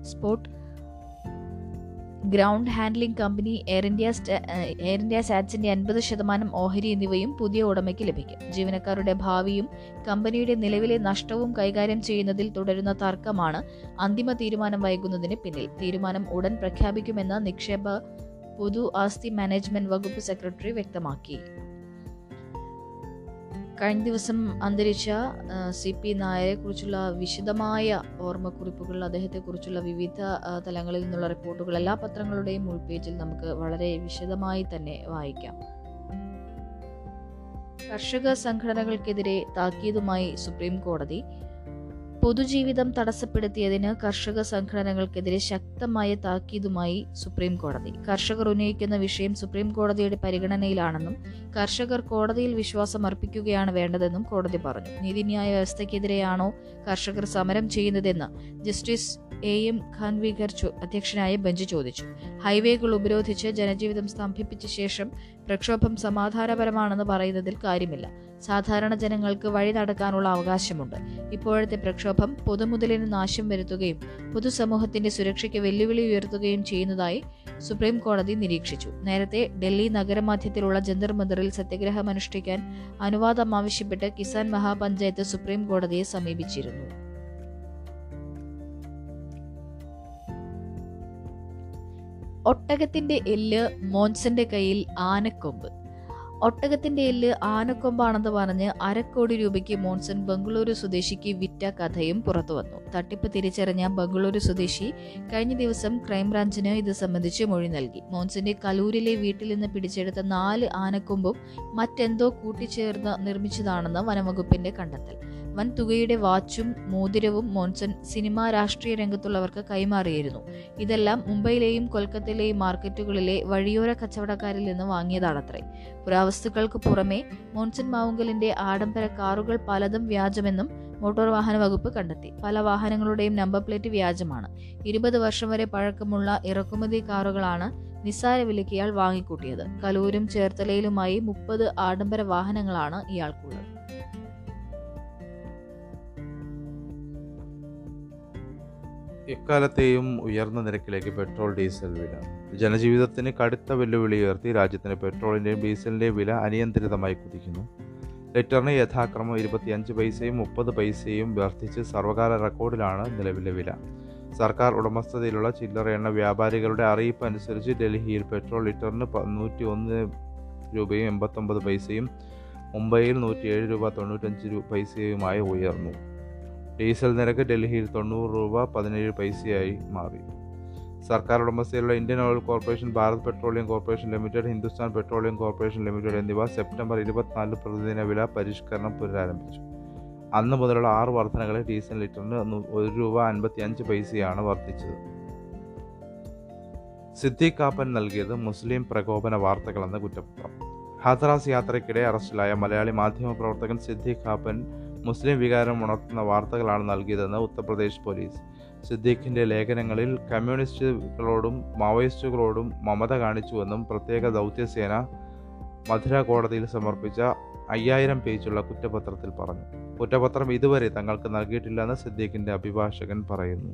spot ground handling company Air India Air India സാറ്റ്സിന്റെ അൻപത് ശതമാനം ഓഹരി എന്നിവയും പുതിയ ഉടമയ്ക്ക് ലഭിക്കും. ജീവനക്കാരുടെ ഭാവിയും കമ്പനിയുടെ നിലവിലെ നഷ്ടവും കൈകാര്യം ചെയ്യുന്നതിൽ തുടരുന്ന തർക്കമാണ് അന്തിമ തീരുമാനം വൈകുന്നതിന് പിന്നിൽ. തീരുമാനം ഉടൻ പ്രഖ്യാപിക്കുമെന്ന് നിക്ഷേപ പൊതു ആസ്തി മാനേജ്മെന്റ് വകുപ്പ് സെക്രട്ടറി വ്യക്തമാക്കി. കഴിഞ്ഞ ദിവസം അന്തരിച്ച സി പി നായരെ കുറിച്ചുള്ള വിശദമായ ഓർമ്മക്കുറിപ്പുകൾ അദ്ദേഹത്തെക്കുറിച്ചുള്ള വിവിധ തലങ്ങളിൽ നിന്നുള്ള റിപ്പോർട്ടുകൾ എല്ലാ പത്രങ്ങളുടെയും ഉൾപേജിൽ നമുക്ക് വളരെ വിശദമായി തന്നെ വായിക്കാം. കർഷക സംഘടനകൾക്കെതിരെ താക്കീതുമായി സുപ്രീം കോടതി പൊതുജീവിതം തടസ്സപ്പെടുത്തിയതിന് കർഷക സംഘടനകൾക്കെതിരെ ശക്തമായ താക്കീതുമായി സുപ്രീം കോടതി. കർഷകർ ഉന്നയിക്കുന്ന വിഷയം സുപ്രീം കോടതിയുടെ പരിഗണനയിലാണെന്നും കർഷകർ കോടതിയിൽ വിശ്വാസം അർപ്പിക്കുകയാണ് വേണ്ടതെന്നും കോടതി പറഞ്ഞു. നീതിന്യായ വ്യവസ്ഥയ്ക്കെതിരെയാണോ കർഷകർ സമരം ചെയ്യുന്നതെന്ന് ജസ്റ്റിസ് എ എം ഖാൻവികർ അധ്യക്ഷനായ ബെഞ്ച് ചോദിച്ചു. ഹൈവേകൾ ഉപരോധിച്ച് ജനജീവിതം സ്തംഭിപ്പിച്ച ശേഷം പ്രക്ഷോഭം സമാധാനപരമാണെന്ന് പറയുന്നതിൽ കാര്യമില്ല. സാധാരണ ജനങ്ങൾക്ക് വഴി നടക്കാനുള്ള അവകാശമുണ്ട്. ഇപ്പോഴത്തെ പ്രക്ഷോഭം പൊതുമുതലിന് നാശം വരുത്തുകയും പൊതുസമൂഹത്തിന്റെ സുരക്ഷയ്ക്ക് വെല്ലുവിളി ഉയർത്തുകയും ചെയ്യുന്നതായി സുപ്രീം കോടതി നിരീക്ഷിച്ചു. നേരത്തെ ഡൽഹി നഗരമധ്യത്തിലുള്ള ജന്തർ മന്ദറിൽ സത്യഗ്രഹം അനുഷ്ഠിക്കാൻ അനുവാദം ആവശ്യപ്പെട്ട് കിസാൻ മഹാപഞ്ചായത്ത് സുപ്രീം കോടതിയെ സമീപിച്ചിരുന്നു. ഒട്ടകത്തിന്റെ എല്ല് മോൻസന്റെ കയ്യിൽ ആനക്കൊമ്പ്. ഒട്ടകത്തിന്റെ എല്ല് ആനക്കൊമ്പാണെന്ന് പറഞ്ഞ് അരക്കോടി രൂപയ്ക്ക് മോൺസൺ ബംഗളൂരു സ്വദേശിക്ക് വിറ്റ കഥയും പുറത്തുവന്നു തട്ടിപ്പ് തിരിച്ചറിഞ്ഞ ബംഗളൂരു സ്വദേശി കഴിഞ്ഞ ദിവസം ക്രൈംബ്രാഞ്ചിന് ഇത് സംബന്ധിച്ച് മൊഴി നൽകി. മോൺസന്റെ കലൂരിലെ വീട്ടിൽ നിന്ന് പിടിച്ചെടുത്ത നാല് ആനക്കൊമ്പും മറ്റെന്തോ കൂട്ടിച്ചേർന്ന് നിർമ്മിച്ചതാണെന്ന് വനംവകുപ്പിന്റെ കണ്ടെത്തൽ. വൻ തുകയുടെ വാച്ചും മോതിരവും മോൺസൺ സിനിമാ രാഷ്ട്രീയ രംഗത്തുള്ളവർക്ക് കൈമാറിയിരുന്നു. ഇതെല്ലാം മുംബൈയിലെയും കൊൽക്കത്തയിലെയും മാർക്കറ്റുകളിലെ വഴിയോര കച്ചവടക്കാരിൽ നിന്ന് വാങ്ങിയതാണത്രേ. പുരാവസ്തുക്കൾക്ക് പുറമെ മോൺസൺ മാവുങ്കലിന്റെ ആഡംബര കാറുകൾ പലതും വ്യാജമെന്നും മോട്ടോർ വാഹന വകുപ്പ് കണ്ടെത്തി. പല വാഹനങ്ങളുടെയും നമ്പർ പ്ലേറ്റ് വ്യാജമാണ്. ഇരുപത് വർഷം വരെ പഴക്കമുള്ള ഇറക്കുമതി കാറുകളാണ് നിസ്സാര വിലയ്ക്ക് ഇയാൾ വാങ്ങിക്കൂട്ടിയത്. കലൂരും ചേർത്തലയിലുമായി മുപ്പത് ആഡംബര വാഹനങ്ങളാണ് ഇയാൾക്കുള്ളത് എക്കാലത്തെയും ഉയർന്ന നിരക്കിലേക്ക് പെട്രോൾ ഡീസൽ വില. ജനജീവിതത്തിന് കടുത്ത വെല്ലുവിളി ഉയർത്തി രാജ്യത്തിന് പെട്രോളിന്റെയും ഡീസലിന്റെയും വില അനിയന്ത്രിതമായി കുതിക്കുന്നു. ലിറ്ററിന് യഥാക്രമം ഇരുപത്തിയഞ്ച് പൈസയും മുപ്പത് പൈസയും വർദ്ധിച്ച് സർവകാല റെക്കോർഡിലാണ് നിലവിലെ വില. സർക്കാർ ഉടമസ്ഥതയിലുള്ള ചില്ലറ എണ്ണ വ്യാപാരികളുടെ അറിയിപ്പ് അനുസരിച്ച് ഡൽഹിയിൽ പെട്രോൾ ലിറ്ററിന് നൂറ്റി ഒന്ന് രൂപയും എൺപത്തൊമ്പത് പൈസയും മുംബൈയിൽ നൂറ്റിയേഴ് രൂപ തൊണ്ണൂറ്റഞ്ച് പൈസയുമായി ഉയർന്നു. ഡീസൽ നിരക്ക് ഡൽഹിയിൽ തൊണ്ണൂറ് രൂപ പതിനേഴ് പൈസയായി മാറി. സർക്കാർ ഉടമസ്ഥയിലുള്ള Indian oil corporation Bharat petroleum corporation limited Hindustan petroleum corporation limited എന്നിവ സെപ്റ്റംബർ ഇരുപത്തിനാല് പ്രതിദിന വില പരിഷ്കരണം പുനരാരംഭിച്ചു. അന്ന് മുതലുള്ള ആറ് വർധനകളിൽ ഡീസൽ ലിറ്ററിന് ഒരു രൂപ അൻപത്തി അഞ്ച് പൈസയാണ് വർദ്ധിച്ചത്. സിദ്ദീഖ് കാപ്പൻ നൽകിയത് മുസ്ലിം പ്രകോപന വാർത്തകളെന്ന കുറ്റപത്രം. ഹാഥറാസ് യാത്രയ്ക്കിടെ അറസ്റ്റിലായ മലയാളി മാധ്യമപ്രവർത്തകൻ സിദ്ദീഖ് കാപ്പൻ മുസ്ലിം വികാരം ഉണർത്തുന്ന വാർത്തകളാണ് നൽകിയതെന്ന് ഉത്തർപ്രദേശ് പോലീസ്. സിദ്ദീഖിന്റെ ലേഖനങ്ങളിൽ കമ്മ്യൂണിസ്റ്റുകളോടും മാവോയിസ്റ്റുകളോടും മമത കാണിച്ചുവെന്നും പ്രത്യേക ദൗത്യസേന മധുര കോടതിയിൽ സമർപ്പിച്ച അയ്യായിരം പേജുള്ള കുറ്റപത്രത്തിൽ പറഞ്ഞു. കുറ്റപത്രം ഇതുവരെ തങ്ങൾക്ക് നൽകിയിട്ടില്ലെന്ന് സിദ്ദീഖിന്റെ അഭിഭാഷകൻ പറയുന്നു.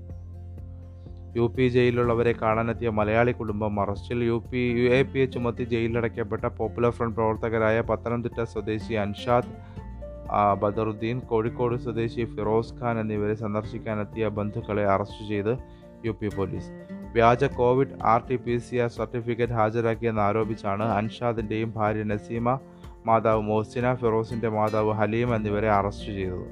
യു പി ജയിലിലുള്ളവരെ കാണാനെത്തിയ മലയാളി കുടുംബം അറസ്റ്റിൽ. U P U A P A ചുമത്തി ജയിലിലടയ്ക്കപ്പെട്ട പോപ്പുലർ ഫ്രണ്ട് പ്രവർത്തകരായ പത്തനംതിട്ട സ്വദേശി അൻഷാദ് ബദറുദ്ദീൻ കോഴിക്കോട് സ്വദേശി ഫിറോസ് ഖാൻ എന്നിവരെ സന്ദർശിക്കാനെത്തിയ ബന്ധുക്കളെ അറസ്റ്റ് ചെയ്ത് യു പി പോലീസ്. വ്യാജ covid R T P C R certificate ഹാജരാക്കിയെന്ന് ആരോപിച്ചാണ് അൻഷാദിന്റെയും ഭാര്യ നസീമ മാതാവ് മോസിന ഫിറോസിന്റെ മാതാവ് ഹലീം എന്നിവരെ അറസ്റ്റ് ചെയ്തത്.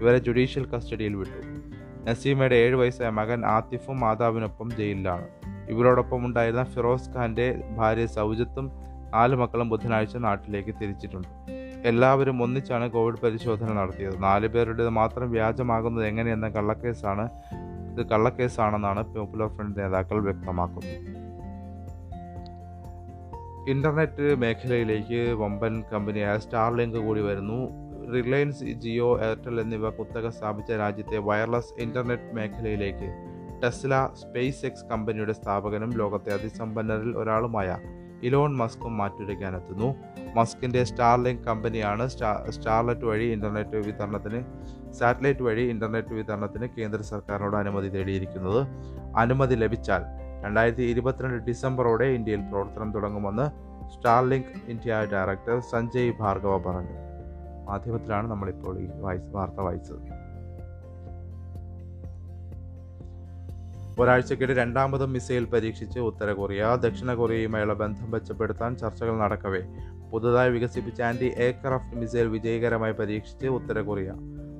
ഇവരെ ജുഡീഷ്യൽ കസ്റ്റഡിയിൽ വിട്ടു. നസീമയുടെ ഏഴ് വയസ്സായ മകൻ ആത്തിഫും മാതാവിനൊപ്പം ജയിലിലാണ്. ഇവരോടൊപ്പം ഉണ്ടായിരുന്ന ഫിറോസ് ഖാന്റെ ഭാര്യ സൗജത്തും നാല് മക്കളും ബുധനാഴ്ച നാട്ടിലേക്ക് തിരിച്ചിട്ടുണ്ട്. എല്ലാവരും ഒന്നിച്ചാണ് കോവിഡ് പരിശോധന നടത്തിയത്. നാല് പേരുടേത് മാത്രം വ്യാജമാകുന്നത് എങ്ങനെയെന്ന കള്ളക്കേസാണ് ഇത് കള്ളക്കേസാണെന്നാണ് പോപ്പുലർ ഫ്രണ്ട് നേതാക്കൾ വ്യക്തമാക്കുന്നത്. ഇന്റർനെറ്റ് മേഖലയിലേക്ക് വമ്പൻ കമ്പനിയായ സ്റ്റാർലിങ്ക് കൂടി വരുന്നു. റിലയൻസ് ജിയോ എയർടെൽ എന്നിവ കുത്തക സ്ഥാപിച്ച രാജ്യത്തെ വയർലെസ് ഇന്റർനെറ്റ് മേഖലയിലേക്ക് ടെസ്ല സ്പേസ് എക്സ് കമ്പനിയുടെ സ്ഥാപകനും ലോകത്തെ അതിസമ്പന്നരിൽ ഒരാളുമായ ഇലോൺ മസ്കും മാറ്റുരയ്ക്കാനെത്തുന്നു മസ്കിന്റെ സ്റ്റാർലിങ്ക് കമ്പനിയാണ് സ്റ്റാ സ്റ്റാർലെറ്റ് വഴി ഇന്റർനെറ്റ് വിതരണത്തിന് സാറ്റലൈറ്റ് വഴി ഇന്റർനെറ്റ് വിതരണത്തിന് കേന്ദ്ര സർക്കാരിനോട് അനുമതി തേടിയിരിക്കുന്നത്. അനുമതി ലഭിച്ചാൽ രണ്ടായിരത്തി ഇരുപത്തിരണ്ട് ഡിസംബറോടെ ഇന്ത്യയിൽ പ്രവർത്തനം തുടങ്ങുമെന്ന് Starlink India director Sanjay Bhargava പറഞ്ഞു. മാധ്യമത്തിലാണ് നമ്മളിപ്പോൾ ഈ വായിച്ച വാർത്ത വായിച്ചത്. ഒരാഴ്ചക്കിടെ രണ്ടാമതും മിസൈൽ പരീക്ഷിച്ച് ഉത്തര കൊറിയ ദക്ഷിണ കൊറിയയുമായുള്ള ബന്ധം മെച്ചപ്പെടുത്താൻ ചർച്ചകൾ നടക്കവേ. പുതുതായി വികസിപ്പിച്ച ആന്റി എയർക്രാഫ്റ്റ് മിസൈൽ വിജയകരമായി പരീക്ഷിച്ച് ഉത്തര കൊറിയ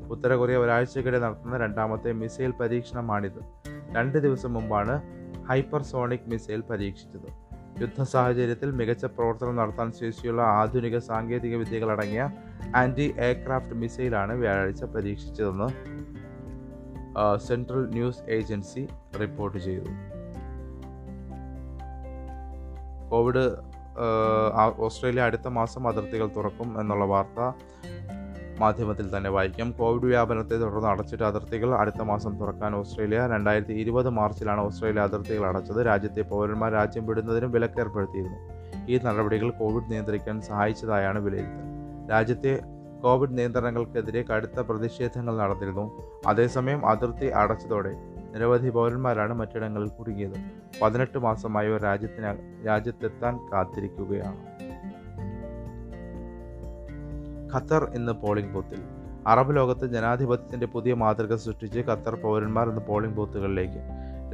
ഉത്തര കൊറിയ ഒരാഴ്ചക്കിടെ നടത്തുന്ന രണ്ടാമത്തെ മിസൈൽ പരീക്ഷണമാണിത്. രണ്ട് ദിവസം മുമ്പാണ് ഹൈപ്പർസോണിക് മിസൈൽ പരീക്ഷിച്ചത്. യുദ്ധ സാഹചര്യത്തിൽ മികച്ച പ്രവർത്തനം നടത്താൻ ശേഷിയുള്ള ആധുനിക സാങ്കേതിക വിദ്യകളടങ്ങിയ ആന്റി എയർക്രാഫ്റ്റ് മിസൈലാണ് വ്യാഴാഴ്ച പരീക്ഷിച്ചതെന്ന് സെൻട്രൽ ന്യൂസ് ഏജൻസി റിപ്പോർട്ട് ചെയ്തു. കോവിഡ് ഓസ്ട്രേലിയ അടുത്ത മാസം അതിർത്തികൾ തുറക്കും എന്നുള്ള വാർത്ത മാധ്യമത്തിൽ തന്നെ വായിക്കാം. കോവിഡ് വ്യാപനത്തെ തുടർന്ന് അടച്ചിട്ട അതിർത്തികൾ അടുത്ത മാസം തുറക്കാൻ ഓസ്ട്രേലിയ രണ്ടായിരത്തി ഇരുപത് മാർച്ചിലാണ് ഓസ്ട്രേലിയ അതിർത്തികൾ അടച്ചത്. രാജ്യത്തെ പൗരന്മാർ രാജ്യം വിടുന്നതിനും വിലക്കേർപ്പെടുത്തിയിരുന്നു. ഈ നടപടികൾ കോവിഡ് നിയന്ത്രിക്കാൻ സഹായിച്ചതായാണ് വിലയിരുത്തൽ. രാജ്യത്തെ കോവിഡ് നിയന്ത്രണങ്ങൾക്കെതിരെ കടുത്ത പ്രതിഷേധങ്ങൾ നടന്നിരുന്നു. അതേസമയം അതിർത്തി അടച്ചതോടെ നിരവധി പൗരന്മാരാണ് മറ്റിടങ്ങളിൽ കുടുങ്ങിയത്. പതിനെട്ട് മാസമായി ഒരു രാജ്യത്തിന് രാജ്യത്തെത്താൻ കാത്തിരിക്കുകയാണ്. ഖത്തർ ഇന്ന് പോളിംഗ് ബൂത്തിൽ. അറബ് ലോകത്ത് ജനാധിപത്യത്തിന്റെ പുതിയ മാതൃക സൃഷ്ടിച്ച് ഖത്തർ പൗരന്മാർ ഇന്ന് പോളിംഗ് ബൂത്തുകളിലേക്ക്.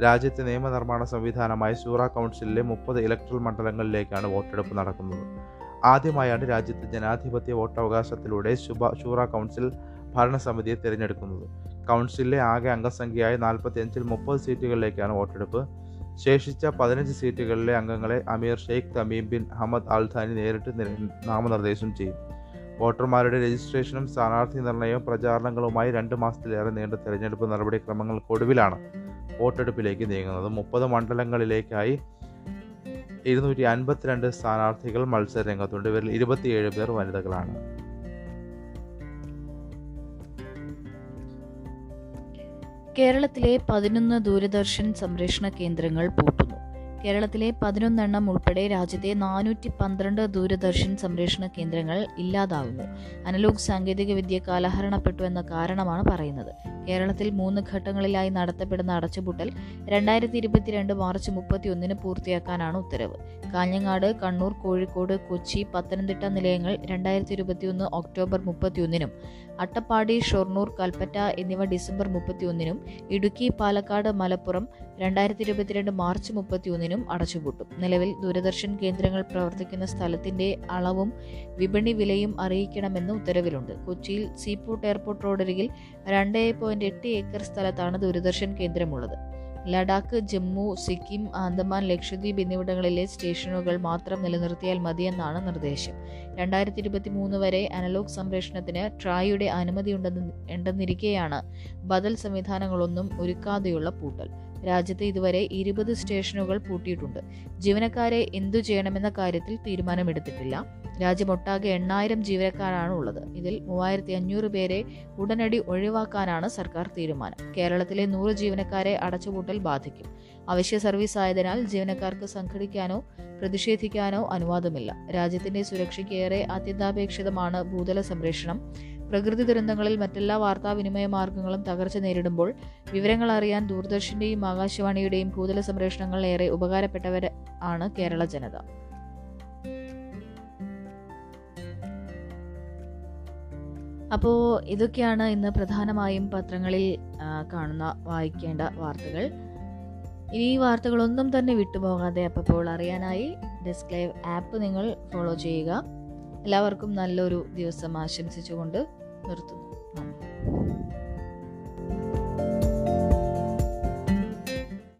രാജ്യത്തെ നിയമനിർമ്മാണ സംവിധാനമായ സൂറ കൗൺസിലിലെ മുപ്പത് ഇലക്ട്രൽ മണ്ഡലങ്ങളിലേക്കാണ് വോട്ടെടുപ്പ് നടക്കുന്നത്. ആദ്യമായാണ് രാജ്യത്ത് ജനാധിപത്യ വോട്ടവകാശത്തിലൂടെ ശുഭ ഷൂറ കൗൺസിൽ ഭരണസമിതിയെ തിരഞ്ഞെടുക്കുന്നത്. കൗൺസിലിലെ ആകെ അംഗസംഖ്യയായ നാൽപ്പത്തി അഞ്ചിൽ മുപ്പത് സീറ്റുകളിലേക്കാണ് വോട്ടെടുപ്പ്. ശേഷിച്ച പതിനഞ്ച് സീറ്റുകളിലെ അംഗങ്ങളെ Amir Sheikh Tamim bin Ahmad Al Thani നേരിട്ട് നാമനിർദ്ദേശം ചെയ്യും. വോട്ടർമാരുടെ രജിസ്ട്രേഷനും സ്ഥാനാർത്ഥി നിർണയവും പ്രചാരണങ്ങളുമായി രണ്ട് മാസത്തിലേറെ നീണ്ട തെരഞ്ഞെടുപ്പ് നടപടിക്രമങ്ങൾക്കൊടുവിലാണ് വോട്ടെടുപ്പിലേക്ക് നീങ്ങുന്നത്. മുപ്പത് മണ്ഡലങ്ങളിലേക്കായി ഇരുന്നൂറ്റി അൻപത്തിരണ്ട് സ്ഥാനാർത്ഥികൾ മത്സരരംഗത്തുണ്ട്. ഇവരിൽ ഇരുപത്തിയേഴ് പേർ വനിതകളാണ്. കേരളത്തിലെ പതിനൊന്ന് ദൂരദർശൻ സംരക്ഷണ കേന്ദ്രങ്ങൾ പൂട്ടുന്നു. കേരളത്തിലെ പതിനൊന്നെണ്ണം ഉൾപ്പെടെ രാജ്യത്തെ നാനൂറ്റി പന്ത്രണ്ട് ദൂരദർശൻ സംരക്ഷണ കേന്ദ്രങ്ങൾ ഇല്ലാതാവുന്നു. അനലോഗ് സാങ്കേതികവിദ്യ കാലഹരണപ്പെട്ടു എന്ന കാരണമാണ് പറയുന്നത്. കേരളത്തിൽ മൂന്ന് ഘട്ടങ്ങളിലായി നടത്തപ്പെടുന്ന അടച്ചുപൂട്ടൽ രണ്ടായിരത്തി ഇരുപത്തിരണ്ട് മാർച്ച് മുപ്പത്തിയൊന്നിന് പൂർത്തിയാക്കാനാണ് ഉത്തരവ്. കാഞ്ഞങ്ങാട് കണ്ണൂർ കോഴിക്കോട് കൊച്ചി പത്തനംതിട്ട നിലയങ്ങൾ രണ്ടായിരത്തി ഇരുപത്തിയൊന്ന് ഒക്ടോബർ മുപ്പത്തിയൊന്നിനും അട്ടപ്പാടി ഷൊർണൂർ കൽപ്പറ്റ എന്നിവ ഡിസംബർ മുപ്പത്തിയൊന്നിനും ഇടുക്കി പാലക്കാട് മലപ്പുറം രണ്ടായിരത്തി ഇരുപത്തിരണ്ട് മാർച്ച് മുപ്പത്തിയൊന്നിനും അടച്ചുപൂട്ടും. നിലവിൽ ദൂരദർശൻ കേന്ദ്രങ്ങൾ പ്രവർത്തിക്കുന്ന സ്ഥലത്തിന്റെ അളവും വിപണി വിലയും അറിയിക്കണമെന്ന് ഉത്തരവിലുണ്ട്. കൊച്ചിയിൽ സീപോർട്ട് എയർപോർട്ട് റോഡരികിൽ രണ്ട് പോയിന്റ് എട്ട് ഏക്കർ സ്ഥലത്താണ് ദൂരദർശൻ കേന്ദ്രമുള്ളത്. ലഡാക്ക് ജമ്മു സിക്കിം ആന്തമാൻ ലക്ഷദ്വീപ് എന്നിവിടങ്ങളിലെ സ്റ്റേഷനുകൾ മാത്രം നിലനിർത്തിയാൽ മതിയെന്നാണ് നിർദ്ദേശം. രണ്ടായിരത്തി ഇരുപത്തി മൂന്ന് വരെ അനലോഗ് സംപ്രേഷണത്തിന് ട്രായുടെ അനുമതി ഉണ്ടെന്ന് ഉണ്ടെന്നിരിക്കെയാണ് ബദൽ സംവിധാനങ്ങളൊന്നും ഒരുക്കാതെയുള്ള പൂട്ടൽ. രാജ്യത്ത് ഇതുവരെ ഇരുപത് സ്റ്റേഷനുകൾ പൂട്ടിയിട്ടുണ്ട്. ജീവനക്കാരെ എന്തു ചെയ്യണമെന്ന കാര്യത്തിൽ തീരുമാനമെടുത്തിട്ടില്ല. രാജ്യമൊട്ടാകെ എണ്ണായിരം ജീവനക്കാരാണ് ഉള്ളത്. ഇതിൽ മൂവായിരത്തി അഞ്ഞൂറ് പേരെ ഉടനടി ഒഴിവാക്കാനാണ് സർക്കാർ തീരുമാനം. കേരളത്തിലെ നൂറ് ജീവനക്കാരെ അടച്ചുപൂട്ടൽ ബാധിക്കും. അവശ്യ സർവീസ് ആയതിനാൽ ജീവനക്കാർക്ക് സംഘടിക്കാനോ പ്രതിഷേധിക്കാനോ അനുവാദമില്ല. രാജ്യത്തിന്റെ സുരക്ഷയ്ക്ക് ഏറെ അത്യന്താപേക്ഷിതമാണ് ഭൂതല സംരക്ഷണം. പ്രകൃതി ദുരന്തങ്ങളിൽ മറ്റെല്ലാ വാർത്താവിനിമയ മാർഗങ്ങളും തകർച്ച നേരിടുമ്പോൾ വിവരങ്ങൾ അറിയാൻ ദൂരദർശന്റെയും ആകാശവാണിയുടെയും ഭൂതല സംരക്ഷണങ്ങൾ ഏറെ ഉപകാരപ്പെട്ടവർ ആണ് കേരള ജനത. അപ്പോൾ ഇതൊക്കെയാണ് ഇന്ന് പ്രധാനമായും പത്രങ്ങളിൽ കാണുന്ന വായിക്കേണ്ട വാർത്തകൾ. ഇനി ഈ വാർത്തകളൊന്നും തന്നെ വിട്ടുപോകാതെ അപ്പോൾ അറിയാനായി ഡെസ്ക്ലൈവ് ആപ്പ് നിങ്ങൾ ഫോളോ ചെയ്യുക. എല്ലാവർക്കും നല്ലൊരു ദിവസം ആശംസിച്ചുകൊണ്ട് ठरतो